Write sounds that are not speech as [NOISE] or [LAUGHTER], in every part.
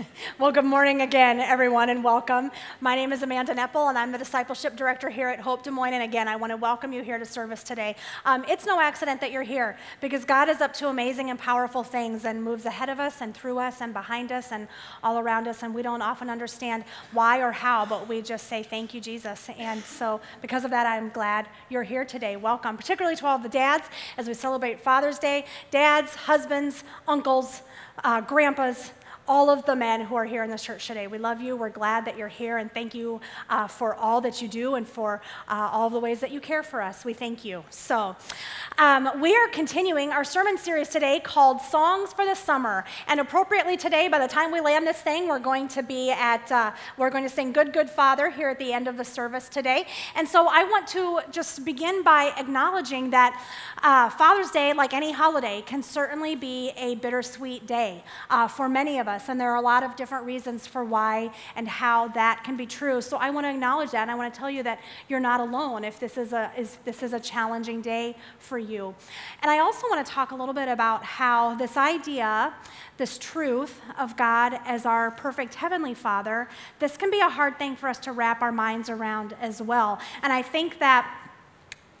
[LAUGHS] Well, good morning again, everyone, and welcome. My name is Amanda Nepple, and I'm the discipleship director here at Hope Des Moines. And again, I want to welcome you here to service today. Um, it's no accident that you're here because God is up to amazing and powerful things and moves ahead of us and through us and behind us and all around us. And we don't often understand why or how, but we just say, Thank you, Jesus. And so, because of that, I'm glad you're here today. Welcome, particularly to all the dads as we celebrate Father's Day. Dads, husbands, uncles, uh, grandpas, all of the men who are here in this church today. We love you. We're glad that you're here, and thank you uh, for all that you do and for uh, all the ways that you care for us. We thank you. So, um, we are continuing our sermon series today called Songs for the Summer. And appropriately today, by the time we land this thing, we're going to be at, uh, we're going to sing Good, Good Father here at the end of the service today. And so I want to just begin by acknowledging that uh, Father's Day, like any holiday, can certainly be a bittersweet day uh, for many of us And there are a lot of different reasons for why and how that can be true. So I want to acknowledge that. And I want to tell you that you're not alone if this is a, is, this is a challenging day for you. And I also want to talk a little bit about how this idea, this truth of God as our perfect Heavenly Father, this can be a hard thing for us to wrap our minds around as well. And I think that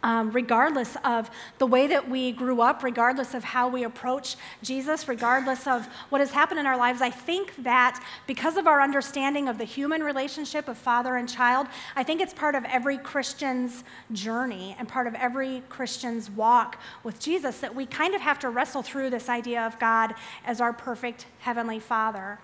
um, regardless of the way that we grew up, regardless of how we approach Jesus, regardless of what has happened in our lives, I think that because of our understanding of the human relationship of father and child, I think it's part of every Christian's journey and part of every Christian's walk with Jesus that we kind of have to wrestle through this idea of God as our perfect heavenly father.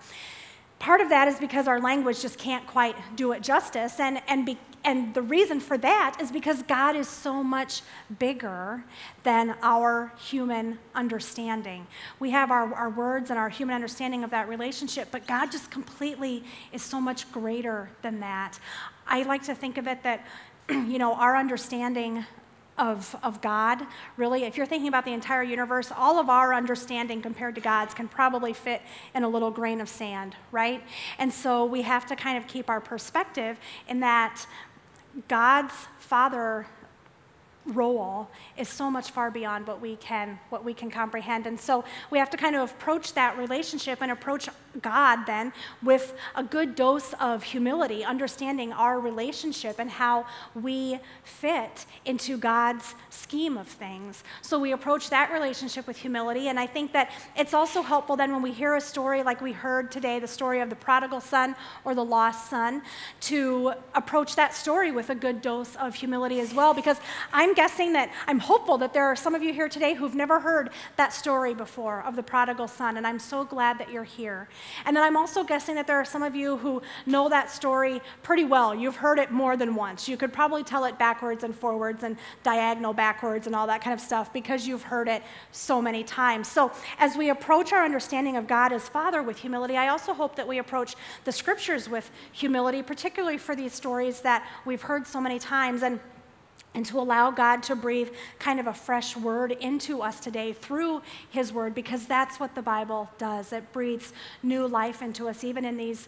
Part of that is because our language just can't quite do it justice, and, and be, and the reason for that is because God is so much bigger than our human understanding. We have our, our words and our human understanding of that relationship, but God just completely is so much greater than that. I like to think of it that, [CLEARS THROAT] you know, our understanding of, of God, really, if you're thinking about the entire universe, all of our understanding compared to God's can probably fit in a little grain of sand, right? And so we have to kind of keep our perspective in that God's father role is so much far beyond what we can what we can comprehend and so we have to kind of approach that relationship and approach god then with a good dose of humility understanding our relationship and how we fit into god's scheme of things so we approach that relationship with humility and i think that it's also helpful then when we hear a story like we heard today the story of the prodigal son or the lost son to approach that story with a good dose of humility as well because i'm guessing that I'm hopeful that there are some of you here today who've never heard that story before of the prodigal son, and I'm so glad that you're here. And then I'm also guessing that there are some of you who know that story pretty well. You've heard it more than once. You could probably tell it backwards and forwards and diagonal backwards and all that kind of stuff because you've heard it so many times. So as we approach our understanding of God as Father with humility, I also hope that we approach the scriptures with humility, particularly for these stories that we've heard so many times. And and to allow God to breathe kind of a fresh word into us today through His word, because that's what the Bible does. It breathes new life into us, even in these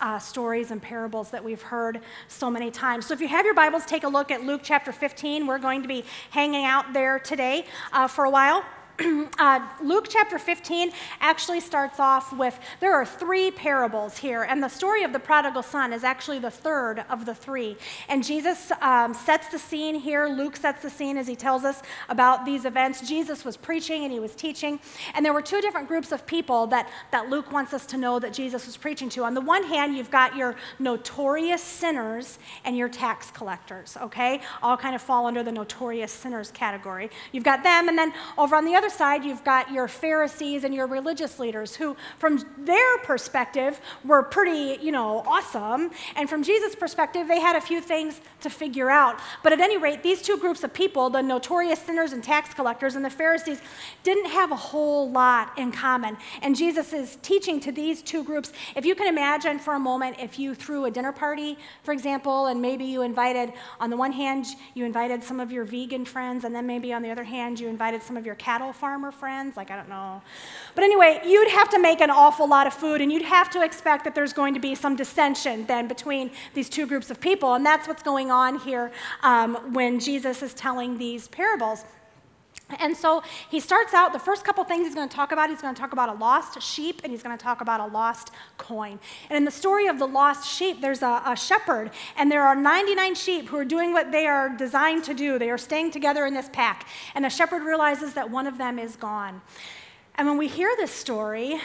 uh, stories and parables that we've heard so many times. So, if you have your Bibles, take a look at Luke chapter 15. We're going to be hanging out there today uh, for a while. [CLEARS THROAT] uh, Luke chapter 15 actually starts off with there are three parables here, and the story of the prodigal son is actually the third of the three. And Jesus um, sets the scene here. Luke sets the scene as he tells us about these events. Jesus was preaching and he was teaching, and there were two different groups of people that, that Luke wants us to know that Jesus was preaching to. On the one hand, you've got your notorious sinners and your tax collectors, okay? All kind of fall under the notorious sinners category. You've got them, and then over on the other other side, you've got your Pharisees and your religious leaders who, from their perspective, were pretty, you know, awesome. And from Jesus' perspective, they had a few things to figure out. But at any rate, these two groups of people, the notorious sinners and tax collectors and the Pharisees, didn't have a whole lot in common. And Jesus is teaching to these two groups. If you can imagine for a moment, if you threw a dinner party, for example, and maybe you invited, on the one hand, you invited some of your vegan friends, and then maybe on the other hand, you invited some of your cattle farmer friends. Like, I don't know. But anyway, you'd have to make an awful lot of food, and you'd have to expect that there's going to be some dissension then between these two groups of people. And that's what's going on here um, when Jesus is telling these parables. And so he starts out, the first couple things he's going to talk about, he's going to talk about a lost sheep and he's going to talk about a lost coin. And in the story of the lost sheep, there's a, a, shepherd, and there are 99 sheep who are doing what they are designed to do. They are staying together in this pack. And the shepherd realizes that one of them is gone. And when we hear this story,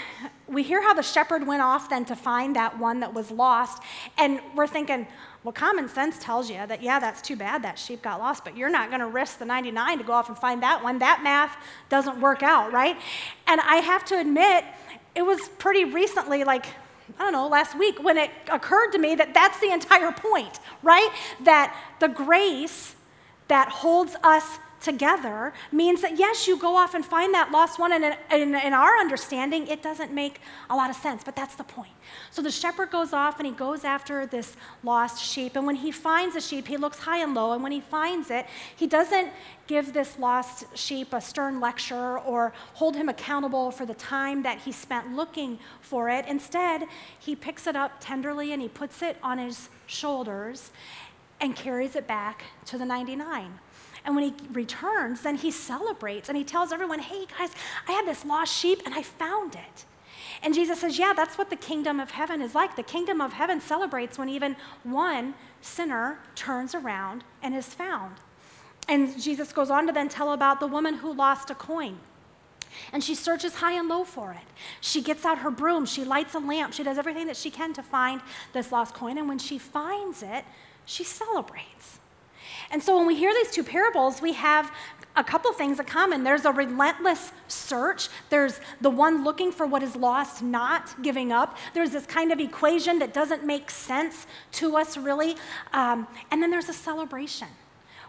we hear how the shepherd went off then to find that one that was lost. And we're thinking, well, common sense tells you that, yeah, that's too bad that sheep got lost, but you're not going to risk the 99 to go off and find that one. That math doesn't work out, right? And I have to admit, it was pretty recently, like, I don't know, last week, when it occurred to me that that's the entire point, right? That the grace that holds us together means that yes, you go off and find that lost one, and in, in, in, our understanding, it doesn't make a lot of sense, but that's the point. So the shepherd goes off and he goes after this lost sheep, and when he finds a sheep, he looks high and low, and when he finds it, he doesn't give this lost sheep a stern lecture or hold him accountable for the time that he spent looking for it. Instead, he picks it up tenderly and he puts it on his shoulders and carries it back to the 99. And when he returns, then he celebrates and he tells everyone, hey guys, I had this lost sheep and I found it. And Jesus says, yeah, that's what the kingdom of heaven is like. The kingdom of heaven celebrates when even one sinner turns around and is found. And Jesus goes on to then tell about the woman who lost a coin. And she searches high and low for it. She gets out her broom, she lights a lamp, she does everything that she can to find this lost coin. And when she finds it, she celebrates. And so when we hear these two parables, we have a couple things in common. There's a relentless search. There's the one looking for what is lost, not giving up. There's this kind of equation that doesn't make sense to us, really. Um, and then there's a celebration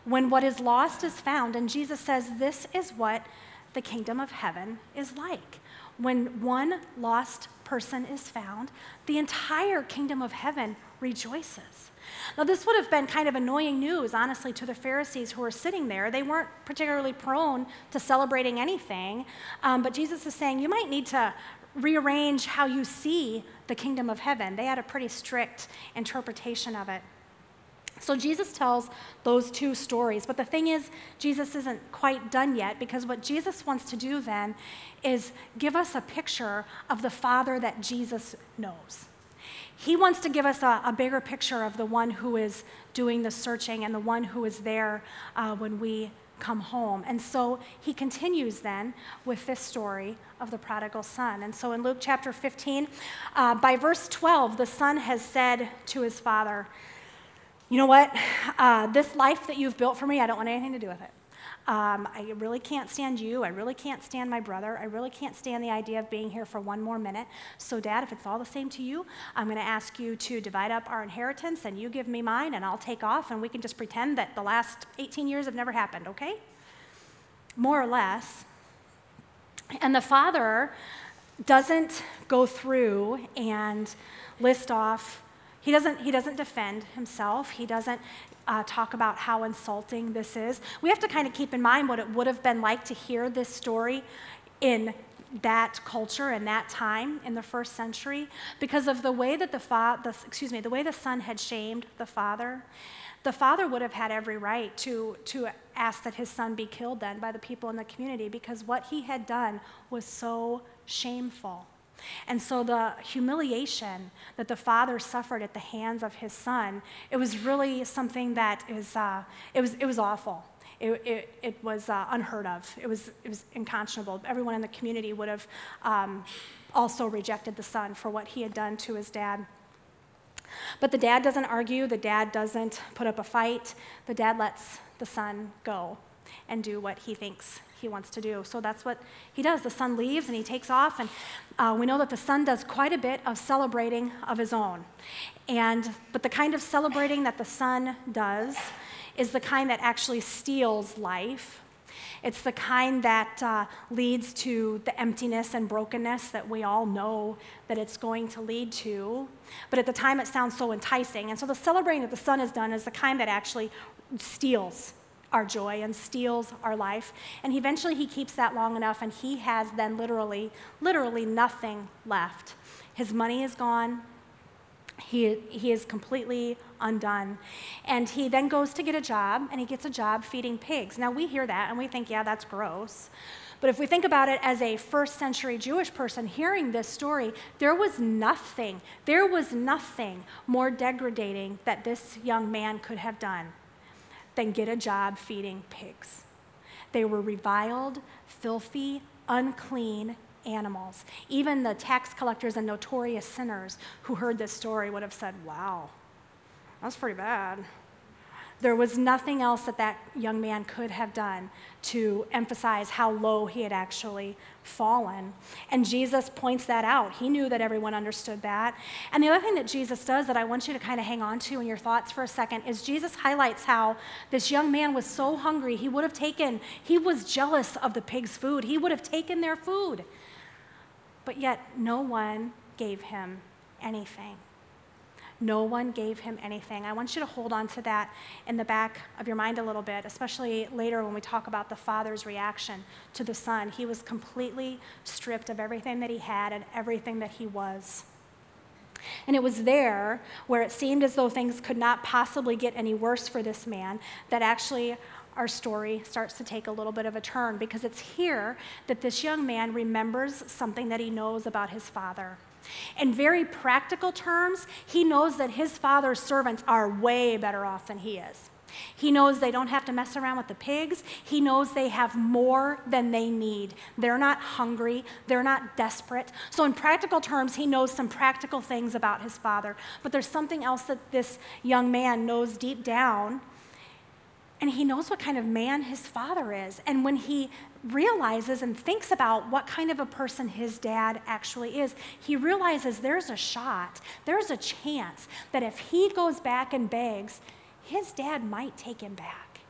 when what is lost is found. And Jesus says, This is what the kingdom of heaven is like. When one lost person is found, the entire kingdom of heaven rejoices. Now, this would have been kind of annoying news, honestly, to the Pharisees who were sitting there. They weren't particularly prone to celebrating anything, um, but Jesus is saying you might need to rearrange how you see the kingdom of heaven. They had a pretty strict interpretation of it. So Jesus tells those two stories. But the thing is, Jesus isn't quite done yet because what Jesus wants to do then is give us a picture of the Father that Jesus knows. He wants to give us a, a, bigger picture of the one who is doing the searching and the one who is there uh, when we come home. And so he continues then with this story of the prodigal son. And so in Luke chapter 15, uh, by verse 12, the son has said to his father, You know what? Uh, this life that you've built for me, I don't want anything to do with it. Um, I really can't stand you. I really can't stand my brother. I really can't stand the idea of being here for one more minute. So, Dad, if it's all the same to you, I'm going to ask you to divide up our inheritance and you give me mine and I'll take off and we can just pretend that the last 18 years have never happened, okay? More or less. And the father doesn't go through and list off he doesn't, he doesn't defend himself. He doesn't uh, talk about how insulting this is. We have to kind of keep in mind what it would have been like to hear this story in that culture and that time in the first century because of the way that the, father, the excuse me the way the son had shamed the father the father would have had every right to, to ask that his son be killed then by the people in the community because what he had done was so shameful and so the humiliation that the father suffered at the hands of his son, it was really something that is, uh, it, was, it was awful. It, it, it was uh, unheard of. It was, it was unconscionable. Everyone in the community would have um, also rejected the son for what he had done to his dad. But the dad doesn't argue, the dad doesn't put up a fight, the dad lets the son go and do what he thinks he wants to do. So that's what he does. The son leaves and he takes off, and uh, we know that the son does quite a bit of celebrating of his own. And but the kind of celebrating that the son does is the kind that actually steals life. It's the kind that uh, leads to the emptiness and brokenness that we all know that it's going to lead to. But at the time, it sounds so enticing. And so the celebrating that the son has done is the kind that actually steals our joy and steals our life. And eventually he keeps that long enough and he has then literally, literally nothing left. His money is gone. he, he is completely undone. And he then goes to get a job, and he gets a job feeding pigs. Now, we hear that and we think, yeah, that's gross. But if we think about it as a first century Jewish person hearing this story, there was nothing, there was nothing more degrading that this young man could have done than get a job feeding pigs. They were reviled, filthy, unclean animals. Even the tax collectors and notorious sinners who heard this story would have said, Wow, that's pretty bad. There was nothing else that that young man could have done to emphasize how low he had actually fallen. And Jesus points that out. He knew that everyone understood that. And the other thing that Jesus does that I want you to kind of hang on to in your thoughts for a second is Jesus highlights how this young man was so hungry, he would have taken, he was jealous of the pig's food. He would have taken their food. But yet, no one gave him anything. No one gave him anything. I want you to hold on to that in the back of your mind a little bit, especially later when we talk about the father's reaction to the son. He was completely stripped of everything that he had and everything that he was. And it was there where it seemed as though things could not possibly get any worse for this man that actually our story starts to take a little bit of a turn because it's here that this young man remembers something that he knows about his father. In very practical terms, he knows that his father's servants are way better off than he is. He knows they don't have to mess around with the pigs. He knows they have more than they need. They're not hungry. They're not desperate. So, in practical terms, he knows some practical things about his father. But there's something else that this young man knows deep down and he knows what kind of man his father is. And when he realizes and thinks about what kind of a person his dad actually is, he realizes there's a shot, there's a chance that if he goes back and begs, his dad might take him back.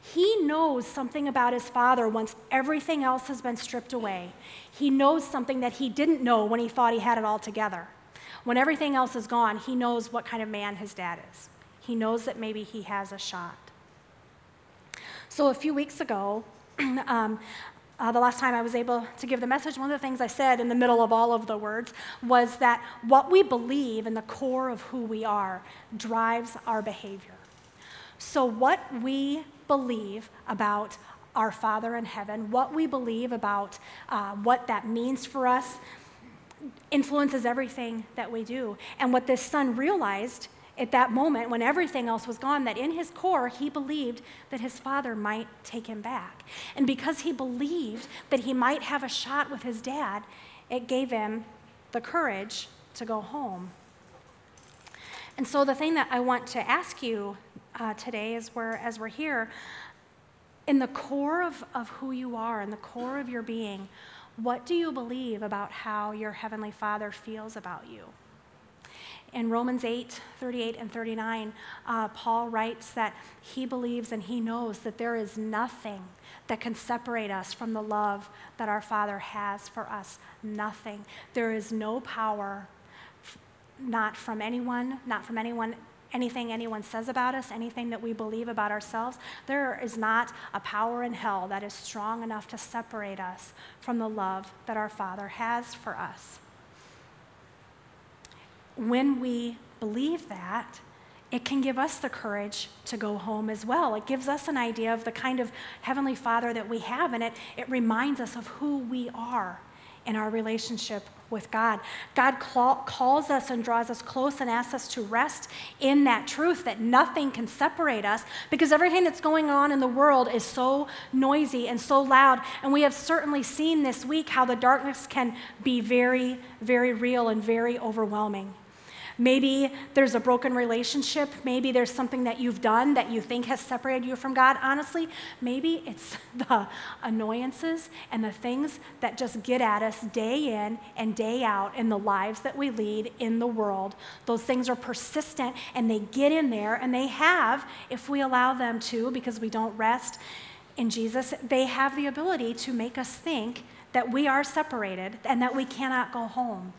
He knows something about his father once everything else has been stripped away. He knows something that he didn't know when he thought he had it all together. When everything else is gone, he knows what kind of man his dad is. He knows that maybe he has a shot. So a few weeks ago, [CLEARS THROAT] um, uh, the last time I was able to give the message, one of the things I said in the middle of all of the words was that what we believe in the core of who we are drives our behavior. So, what we believe about our Father in heaven, what we believe about uh, what that means for us, influences everything that we do. And what this son realized at that moment, when everything else was gone, that in his core, he believed that his father might take him back. And because he believed that he might have a shot with his dad, it gave him the courage to go home. And so, the thing that I want to ask you uh, today is where, as we're here, in the core of, of who you are, in the core of your being, what do you believe about how your Heavenly Father feels about you? In Romans 8, 38 and 39, uh, Paul writes that he believes and he knows that there is nothing that can separate us from the love that our Father has for us. Nothing. There is no power, not from anyone, not from anyone anything anyone says about us, anything that we believe about ourselves, there is not a power in hell that is strong enough to separate us from the love that our Father has for us when we believe that, it can give us the courage to go home as well. It gives us an idea of the kind of Heavenly Father that we have, and it, it reminds us of who we are in our relationship with God. God call, calls us and draws us close and asks us to rest in that truth that nothing can separate us because everything that's going on in the world is so noisy and so loud. And we have certainly seen this week how the darkness can be very, very real and very overwhelming. Maybe there's a broken relationship. Maybe there's something that you've done that you think has separated you from God. Honestly, maybe it's [LAUGHS] the annoyances and the things that just get at us day in and day out in the lives that we lead in the world. Those things are persistent and they get in there and they have, if we allow them to, because we don't rest in Jesus, they have the ability to make us think that we are separated and that we cannot go home.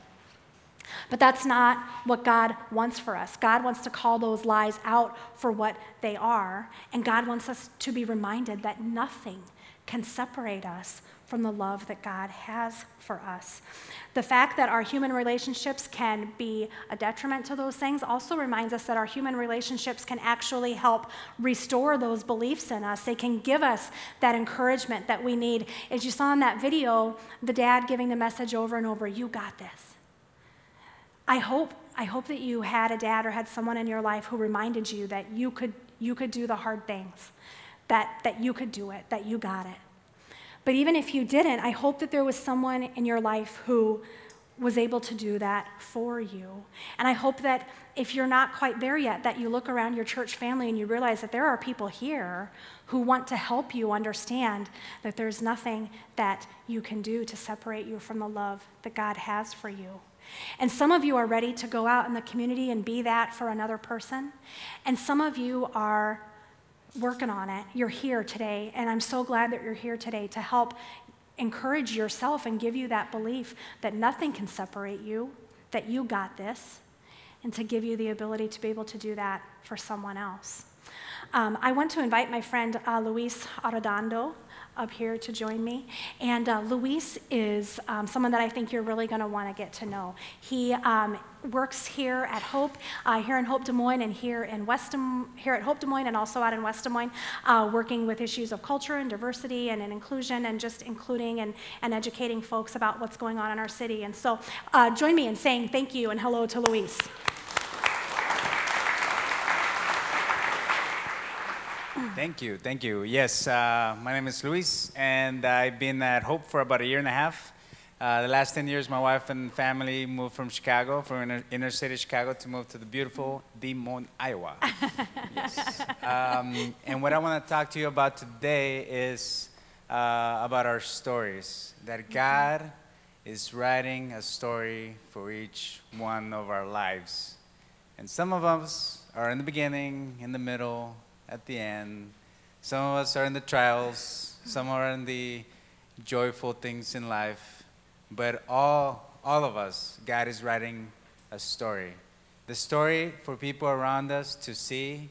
But that's not what God wants for us. God wants to call those lies out for what they are, and God wants us to be reminded that nothing can separate us from the love that God has for us. The fact that our human relationships can be a detriment to those things also reminds us that our human relationships can actually help restore those beliefs in us. They can give us that encouragement that we need. As you saw in that video, the dad giving the message over and over, you got this. I hope, I hope that you had a dad or had someone in your life who reminded you that you could, you could do the hard things, that, that you could do it, that you got it. But even if you didn't, I hope that there was someone in your life who was able to do that for you. And I hope that if you're not quite there yet, that you look around your church family and you realize that there are people here who want to help you understand that there's nothing that you can do to separate you from the love that God has for you. And some of you are ready to go out in the community and be that for another person. And some of you are working on it. You're here today, and I'm so glad that you're here today to help encourage yourself and give you that belief that nothing can separate you, that you got this, and to give you the ability to be able to do that for someone else. Um, I want to invite my friend uh, Luis Arredondo up here to join me. And uh, Luis is um, someone that I think you're really going to want to get to know. He um, works here at Hope, uh, here in Hope Des Moines, and here in West Des here at Hope Des Moines, and also out in West Des Moines, uh, working with issues of culture and diversity and, and inclusion, and just including and, and educating folks about what's going on in our city. And so, uh, join me in saying thank you and hello to Luis. Thank you, thank you. Yes, uh, my name is Luis, and I've been at Hope for about a year and a half. Uh, the last 10 years, my wife and family moved from Chicago, from inner, inner city Chicago, to move to the beautiful Des Moines, Iowa. [LAUGHS] yes. Um, and what I want to talk to you about today is uh, about our stories. That God is writing a story for each one of our lives. And some of us are in the beginning, in the middle, at the end. Some of us are in the trials, some are in the joyful things in life. But all, all of us, God is writing a story. The story for people around us to see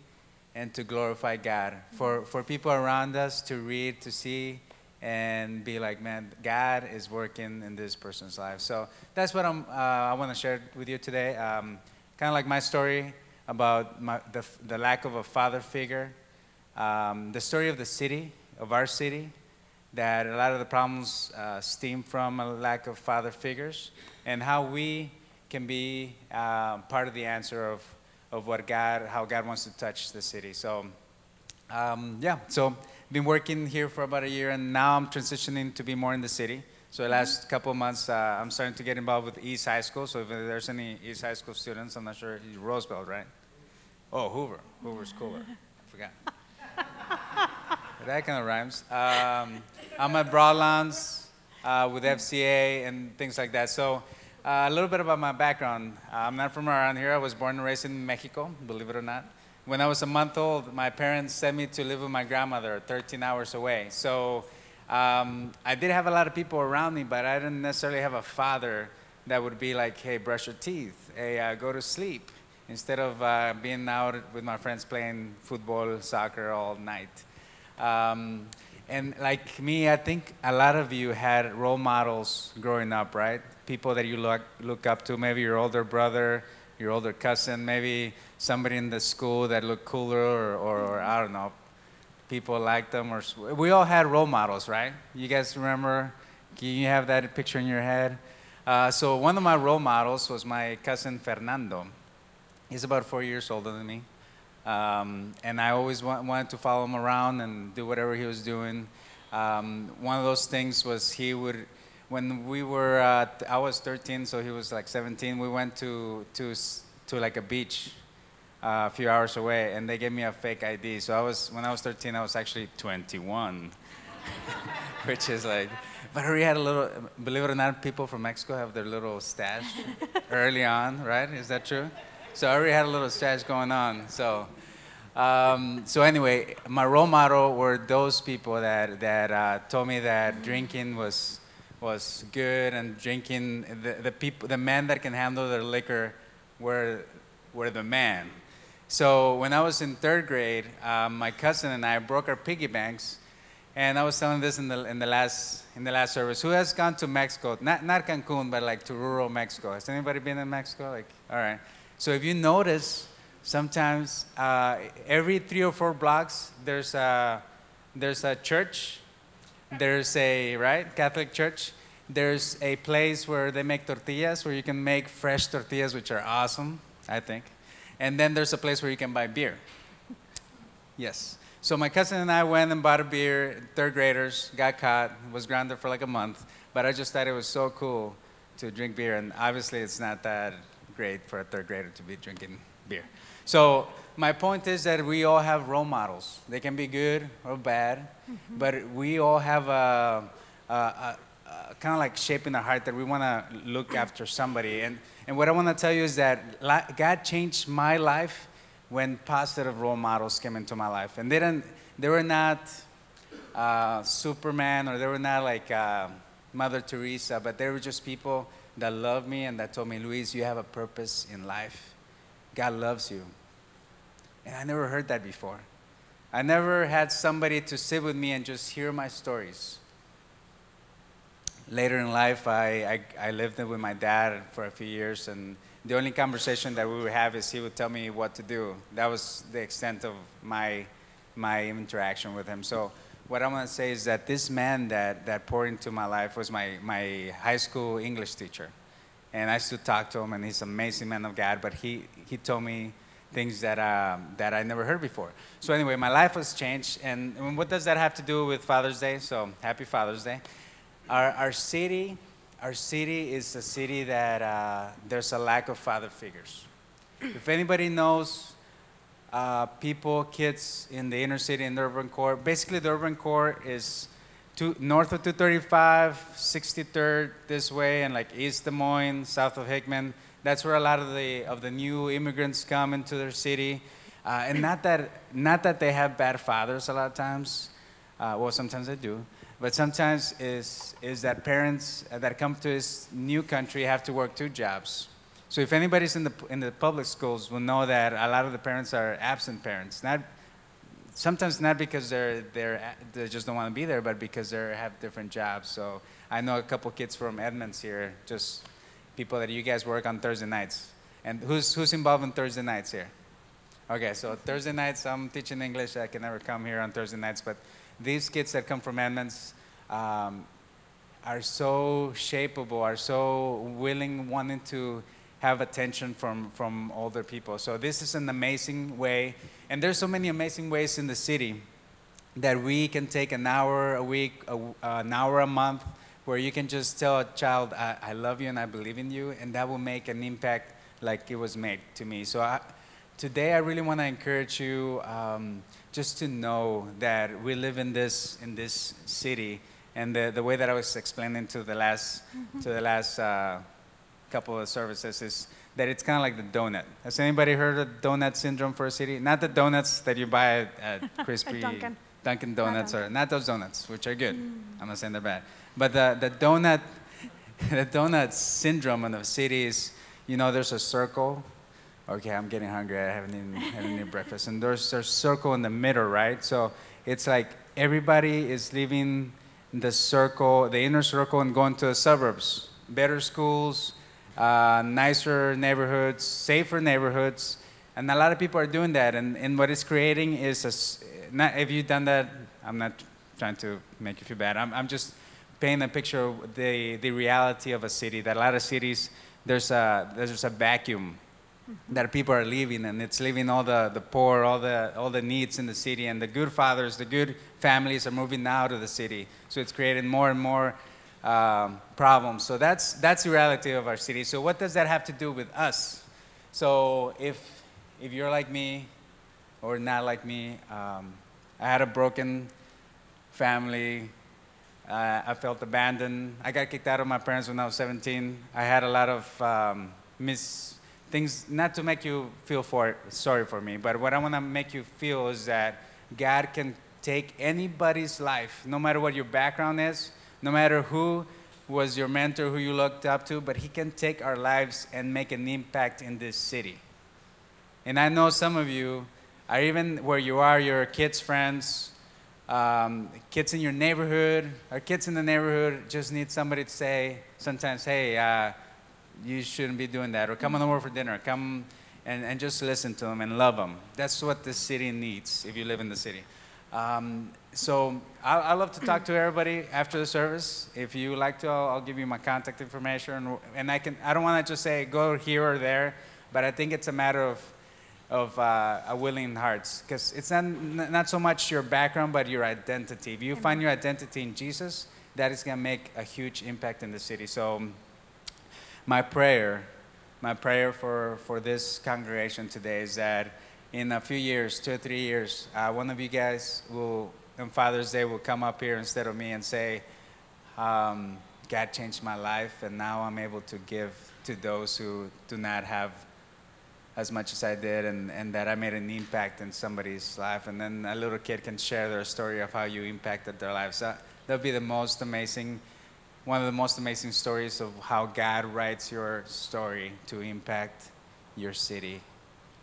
and to glorify God. For, for people around us to read, to see, and be like, man, God is working in this person's life. So that's what I'm, uh, I want to share with you today. Um, kind of like my story about my, the, the lack of a father figure, um, the story of the city, of our city, that a lot of the problems uh, stem from a lack of father figures, and how we can be uh, part of the answer of, of what God, how God wants to touch the city. So, um, yeah, so been working here for about a year, and now I'm transitioning to be more in the city. So the last couple of months, uh, I'm starting to get involved with East High School. So if there's any East High School students, I'm not sure, Roosevelt, right? Oh, Hoover. Hoover's cooler. I [LAUGHS] forgot. that kind of rhymes. Um, I'm at Broadlands uh, with FCA and things like that. So uh, a little bit about my background. Uh, I'm not from around here. I was born and raised in Mexico, believe it or not. When I was a month old, my parents sent me to live with my grandmother 13 hours away. So um, I did have a lot of people around me, but I didn't necessarily have a father that would be like, hey, brush your teeth, hey, uh, go to sleep instead of uh, being out with my friends playing football, soccer all night. Um, and like me, I think a lot of you had role models growing up, right? People that you look, look up to, maybe your older brother, your older cousin, maybe somebody in the school that looked cooler, or, or, or I don't know, people liked them. Or we all had role models, right? You guys remember? Can you have that picture in your head? Uh, so one of my role models was my cousin Fernando. He's about four years older than me. Um, and I always wa- wanted to follow him around and do whatever he was doing. Um, one of those things was he would, when we were, uh, I was 13, so he was like 17. We went to to to like a beach uh, a few hours away, and they gave me a fake ID. So I was, when I was 13, I was actually 21, [LAUGHS] which is like, but we had a little. Believe it or not, people from Mexico have their little stash [LAUGHS] early on, right? Is that true? So I already had a little stash going on. So, um, so anyway, my role model were those people that that uh, told me that drinking was was good and drinking the, the people the men that can handle their liquor were were the man. So when I was in third grade, um, my cousin and I broke our piggy banks, And I was telling this in the, in the, last, in the last service. Who has gone to Mexico? Not, not Cancun, but like to rural Mexico. Has anybody been in Mexico? Like, all right. So if you notice, sometimes uh, every three or four blocks, there's a, there's a church. There's a, right, Catholic church. There's a place where they make tortillas, where you can make fresh tortillas, which are awesome, I think. And then there's a place where you can buy beer. Yes. So my cousin and I went and bought a beer, third graders, got caught, was grounded for like a month, but I just thought it was so cool to drink beer, and obviously it's not that great for a third grader to be drinking beer. So my point is that we all have role models. They can be good or bad, mm-hmm. but we all have a, a, a, a kind of like shape in our heart that we want to look after somebody. And, and what I want to tell you is that God changed my life when positive role models came into my life. And they, didn't, they were not uh, Superman or they were not like uh, Mother Teresa, but they were just people that loved me and that told me, Luis, you have a purpose in life. God loves you. And I never heard that before. I never had somebody to sit with me and just hear my stories. Later in life, I, I, I lived with my dad for a few years, and the only conversation that we would have is he would tell me what to do. That was the extent of my, my interaction with him. So what I want to say is that this man that, that poured into my life was my, my high school English teacher. And I used to talk to him, and he's an amazing man of God, but he, he told me things that, um, that I never heard before. So anyway, my life was changed. And what does that have to do with Father's Day? So happy Father's Day. Our, our city our city is a city that uh, there's a lack of father figures. If anybody knows uh, people, kids in the inner city in the urban core, basically the urban core is north of 235, 63rd this way, and like East Des Moines, south of Hickman. That's where a lot of the of the new immigrants come into their city, uh, and not that not that they have bad fathers a lot of times. Uh, well, sometimes they do, but sometimes is, is that parents that come to this new country have to work two jobs. So if anybody's in the, in the public schools will know that a lot of the parents are absent parents. Not, sometimes not because they're, they're, they just don't want to be there, but because they have different jobs. So I know a couple kids from Edmunds here, just people that you guys work on Thursday nights. And who's, who's involved in Thursday nights here? Okay, so Thursday nights, I'm teaching English. I can never come here on Thursday nights, but these kids that come from Edmunds um, are so shapeable, are so willing, wanting to have attention from, from older people. So this is an amazing way, and there's so many amazing ways in the city that we can take an hour a week, a, an hour a month, where you can just tell a child, I, I, love you and I believe in you, and that will make an impact like it was made to me. So I, today I really want to encourage you. Um, just to know that we live in this in this city and the, the way that I was explaining to the last mm-hmm. to the last uh, couple of services is that it's kind of like the donut. Has anybody heard of donut syndrome for a city? Not the donuts that you buy at, at [LAUGHS] Crispy Dunkin'. Dunkin' Donuts not or not those donuts, which are good. Mm. I'm not saying they're bad, but the the donut [LAUGHS] the donut syndrome in the city is you know there's a circle okay, I'm getting hungry. I haven't eaten, haven't eaten breakfast. And there's a circle in the middle, right? So it's like everybody is leaving the circle, the inner circle, and going to the suburbs. Better schools, uh, nicer neighborhoods, safer neighborhoods. And a lot of people are doing that. And, and what it's creating is, a, not, have you done that? I'm not trying to make you feel bad. I'm, I'm just painting a picture of the, the reality of a city, that a lot of cities, there's a, there's a vacuum that people are leaving and it's leaving all the, the poor all the all the needs in the city and the good fathers the good families are moving out of the city so it's creating more and more um, problems so that's that's the reality of our city. So what does that have to do with us? So if if you're like me or not like me um, i had a broken family. Uh, i felt abandoned. I got kicked out of my parents when i was 17 i had a lot of um, mis things not to make you feel for sorry for me, but what I want to make you feel is that God can take anybody's life, no matter what your background is, no matter who was your mentor, who you looked up to, but He can take our lives and make an impact in this city. And I know some of you are even where you are, your kids' friends, um, kids in your neighborhood, or kids in the neighborhood just need somebody to say sometimes, hey, uh, you shouldn't be doing that, or come on over for dinner, come and, and just listen to them and love them. That's what the city needs if you live in the city. Um, so I, I love to talk to everybody after the service. If you like to, I'll, I'll give you my contact information, and I can. I don't want to just say go here or there, but I think it's a matter of of uh, a willing hearts because it's not, not so much your background but your identity if you find your identity in jesus that is going to make a huge impact in the city so my prayer my prayer for, for this congregation today is that in a few years two or three years uh, one of you guys will on father's day will come up here instead of me and say um, god changed my life and now i'm able to give to those who do not have as much as I did and, and that I made an impact in somebody's life. And then a little kid can share their story of how you impacted their lives. That, that'll be the most amazing, one of the most amazing stories of how God writes your story to impact your city,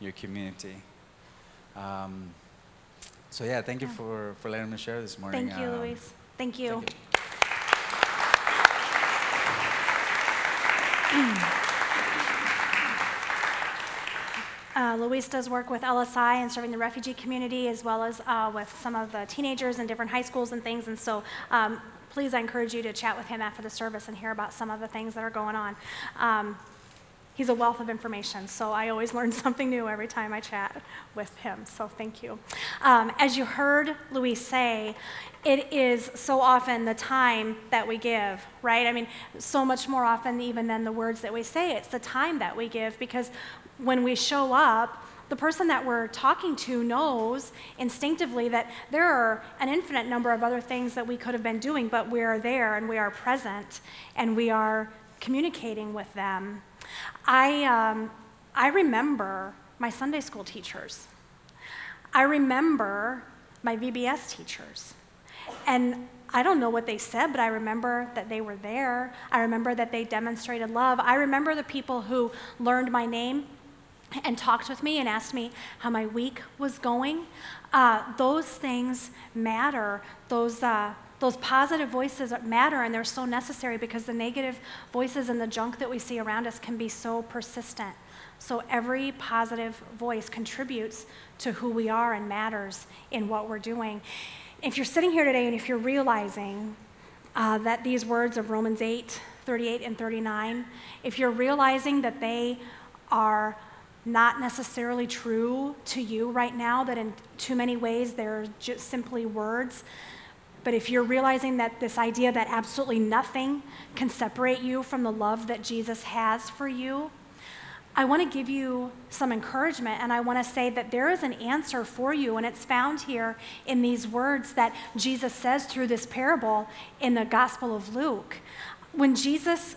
your community. Um, so yeah, thank you for, for letting me share this morning. Thank you, um, Luis. Thank you. Thank you. [CLEARS THROAT] Uh, Luis does work with LSI and serving the refugee community as well as uh, with some of the teenagers in different high schools and things. And so um, please, I encourage you to chat with him after the service and hear about some of the things that are going on. Um, he's a wealth of information, so I always learn [LAUGHS] something new every time I chat with him. So thank you. Um, as you heard Luis say, it is so often the time that we give, right? I mean, so much more often even than the words that we say. It's the time that we give because when we show up, the person that we're talking to knows instinctively that there are an infinite number of other things that we could have been doing, but we are there and we are present and we are communicating with them. I, um, I remember my Sunday school teachers. I remember my VBS teachers. And I don't know what they said, but I remember that they were there. I remember that they demonstrated love. I remember the people who learned my name and talked with me and asked me how my week was going. Uh, those things matter. Those, uh, those positive voices matter and they're so necessary because the negative voices and the junk that we see around us can be so persistent. So every positive voice contributes to who we are and matters in what we're doing. If you're sitting here today and if you're realizing uh, that these words of Romans 8, 38, and 39, if you're realizing that they are not necessarily true to you right now, that in too many ways they're just simply words. But if you're realizing that this idea that absolutely nothing can separate you from the love that Jesus has for you, I want to give you some encouragement and I want to say that there is an answer for you, and it's found here in these words that Jesus says through this parable in the Gospel of Luke. When Jesus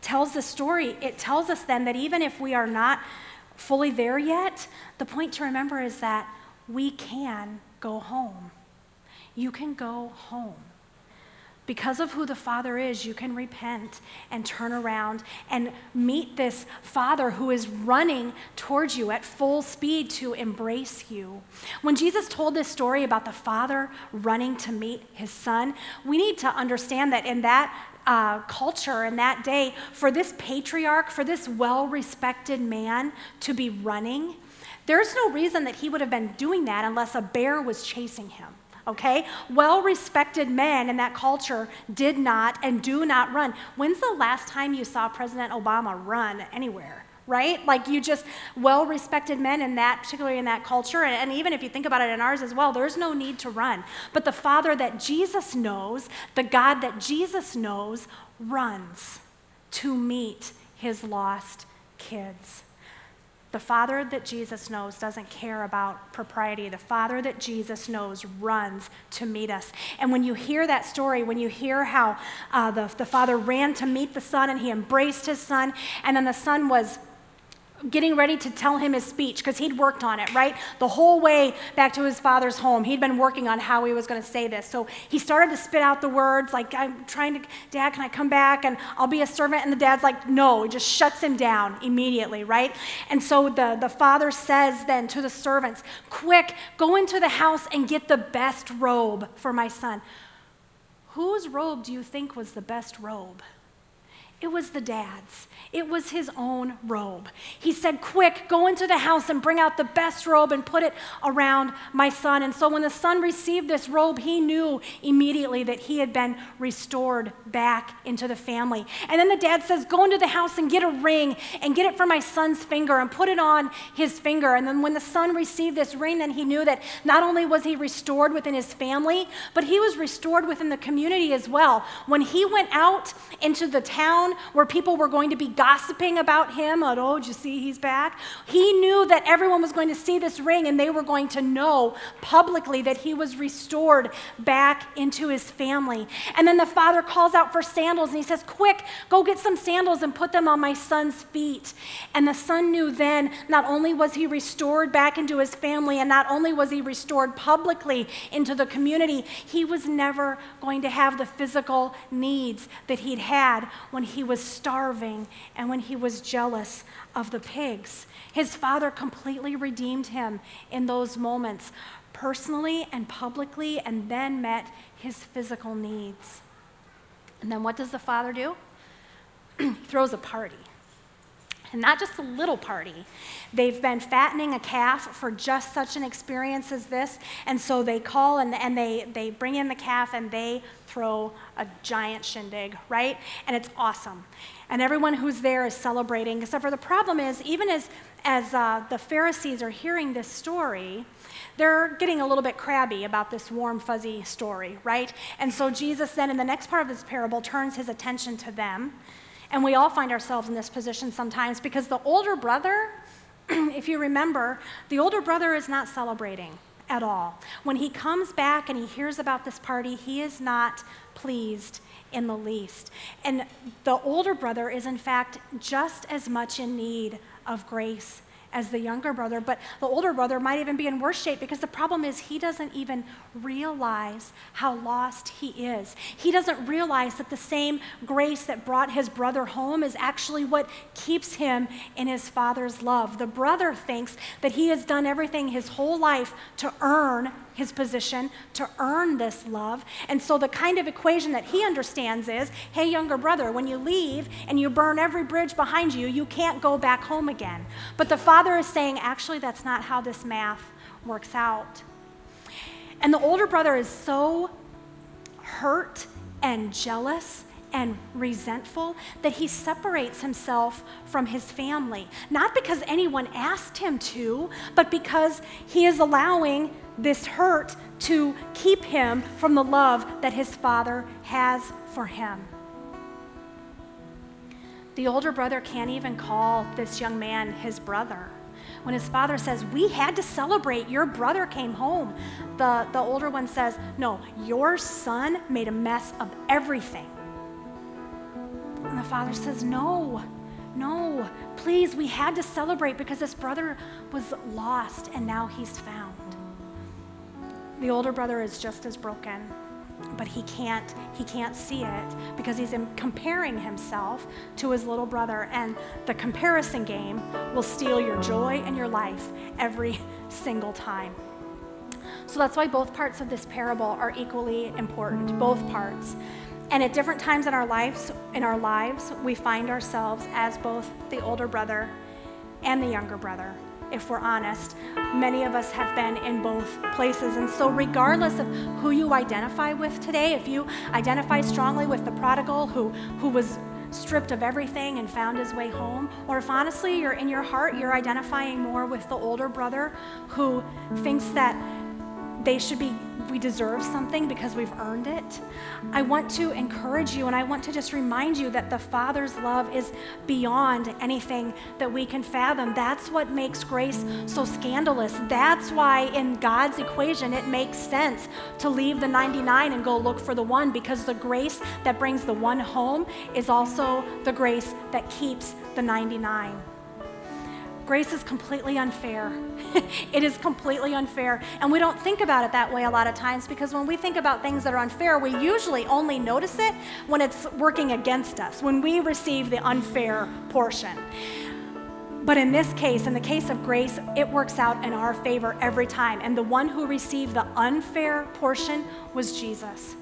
tells the story, it tells us then that even if we are not fully there yet, the point to remember is that we can go home. You can go home. Because of who the Father is, you can repent and turn around and meet this Father who is running towards you at full speed to embrace you. When Jesus told this story about the Father running to meet his Son, we need to understand that in that uh, culture in that day, for this patriarch, for this well respected man to be running, there's no reason that he would have been doing that unless a bear was chasing him. Okay? Well respected men in that culture did not and do not run. When's the last time you saw President Obama run anywhere? right? Like you just well respected men in that, particularly in that culture. And, and, even if you think about it in ours as well, there's no need to run. But the Father that Jesus knows, the God that Jesus knows, runs to meet his lost kids. The Father that Jesus knows doesn't care about propriety. The Father that Jesus knows runs to meet us. And when you hear that story, when you hear how uh, the, the Father ran to meet the Son and he embraced his Son, and then the Son was getting ready to tell him his speech because he'd worked on it, right? The whole way back to his father's home, he'd been working on how he was going to say this. So he started to spit out the words like, I'm trying to, Dad, can I come back and I'll be a servant? And the dad's like, no, he just shuts him down immediately, right? And so the, the father says then to the servants, quick, go into the house and get the best robe for my son. Whose robe do you think was the best robe? It was the dad's. It was his own robe. He said, Quick, go into the house and bring out the best robe and put it around my son. And so when the son received this robe, he knew immediately that he had been restored back into the family. And then the dad says, Go into the house and get a ring and get it for my son's finger and put it on his finger. And then when the son received this ring, then he knew that not only was he restored within his family, but he was restored within the community as well. When he went out into the town where people were going to be gossiping about him. Oh, did you see he's back? He knew that everyone was going to see this ring and they were going to know publicly that he was restored back into his family. And then the father calls out for sandals and he says, Quick, go get some sandals and put them on my son's feet. And the son knew then not only was he restored back into his family and not only was he restored publicly into the community, he was never going to have the physical needs that he'd had when he was starving and when he was jealous of the pigs. His father completely redeemed him in those moments, personally and publicly, and then met his physical needs. And then what does the father do? he [CLEARS THROAT] throws a party. And not just a little party. They've been fattening a calf for just such an experience as this. And so they call and, and they, they bring in the calf and they throw a giant shindig, right? And it's awesome. And everyone who's there is celebrating. Except for the problem is, even as, as uh, the Pharisees are hearing this story, they're getting a little bit crabby about this warm, fuzzy story, right? And so Jesus then, in the next part of this parable, turns his attention to them. And we all find ourselves in this position sometimes because the older brother, [CLEARS THROAT] if you remember, the older brother is not celebrating at all. When he comes back and he hears about this party, he is not pleased in the least. And the older brother is, in fact, just as much in need of grace as the younger brother, but the older brother might even be in worse shape because the problem is he doesn't even realize how lost he is. He doesn't realize that the same grace that brought his brother home is actually what keeps him in his father's love. The brother thinks that he has done everything his whole life to earn his position to earn this love. And so the kind of equation that he understands is hey, younger brother, when you leave and you burn every bridge behind you, you can't go back home again. But the father is saying, actually, that's not how this math works out. And the older brother is so hurt and jealous and resentful that he separates himself from his family. Not because anyone asked him to, but because he is allowing this hurt to keep him from the love that his father has for him. The older brother can't even call this young man his brother. When his father says, We had to celebrate, your brother came home, the, the older one says, No, your son made a mess of everything. And the father says, No, no, please, we had to celebrate because this brother was lost and now he's found. The older brother is just as broken, but he can't he can't see it because he's comparing himself to his little brother and the comparison game will steal your joy and your life every single time. So that's why both parts of this parable are equally important, both parts. And at different times in our lives, in our lives, we find ourselves as both the older brother and the younger brother if we're honest. Many of us have been in both places. And so, regardless of who you identify with today, if you identify strongly with the prodigal who, who was stripped of everything and found his way home, or if honestly you're in your heart, you're identifying more with the older brother who thinks that they should be we deserve something because we've earned it. I want to encourage you and I want to just remind you that the Father's love is beyond anything that we can fathom. That's what makes grace so scandalous. That's why in God's equation it makes sense to leave the 99 and go look for the one because the grace that brings the one home is also the grace that keeps the 99. Grace is completely unfair. [LAUGHS] it is completely unfair. And we don't think about it that way a lot of times because when we think about things that are unfair, we usually only notice it when it's working against us, when we receive the unfair portion. But in this case, in the case of grace, it works out in our favor every time. And the one who received the unfair portion was Jesus.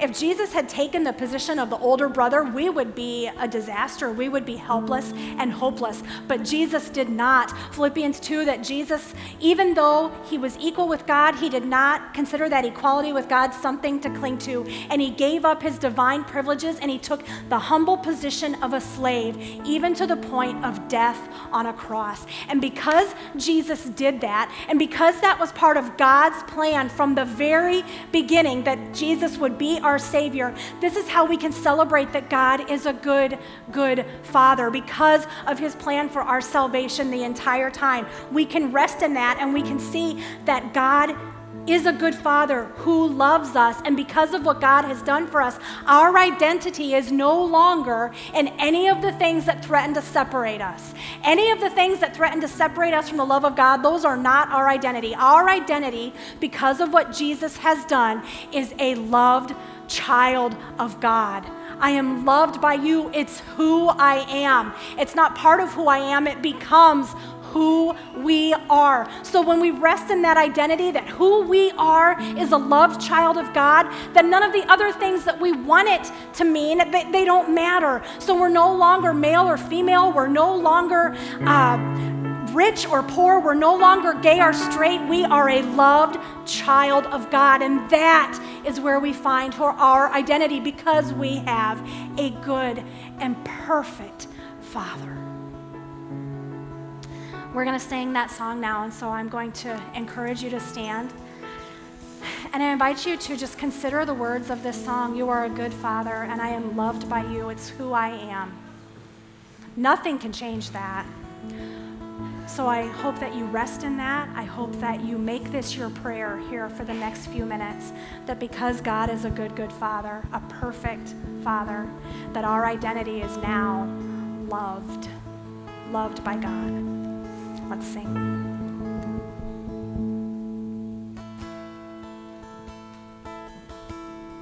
If Jesus had taken the position of the older brother, we would be a disaster. We would be helpless and hopeless. But Jesus did not. Philippians 2 that Jesus, even though he was equal with God, he did not consider that equality with God something to cling to. And he gave up his divine privileges and he took the humble position of a slave, even to the point of death on a cross. And because Jesus did that, and because that was part of God's plan from the very beginning that Jesus would be our Savior, this is how we can celebrate that God is a good, good Father because of His plan for our salvation the entire time. We can rest in that and we can see that God is a good father who loves us. And because of what God has done for us, our identity is no longer in any of the things that threaten to separate us. Any of the things that threaten to separate us from the love of God, those are not our identity. Our identity, because of what Jesus has done, is a loved child of God. I am loved by you. It's who I am. It's not part of who I am, it becomes who we are. So when we rest in that identity that who we are is a loved child of God, then none of the other things that we want it to mean, they, they don't matter. So we're no longer male or female. We're no longer. Uh, rich or poor, we're no longer gay or straight. We are a loved child of God. And that is where we find our identity because we have a good and perfect Father. We're going to sing that song now, and so I'm going to encourage you to stand. And I invite you to just consider the words of this song You are a good Father, and I am loved by you. It's who I am. Nothing can change that. So I hope that you rest in that. I hope that you make this your prayer here for the next few minutes. That because God is a good, good Father, a perfect Father, that our identity is now loved, loved by God. Let's sing.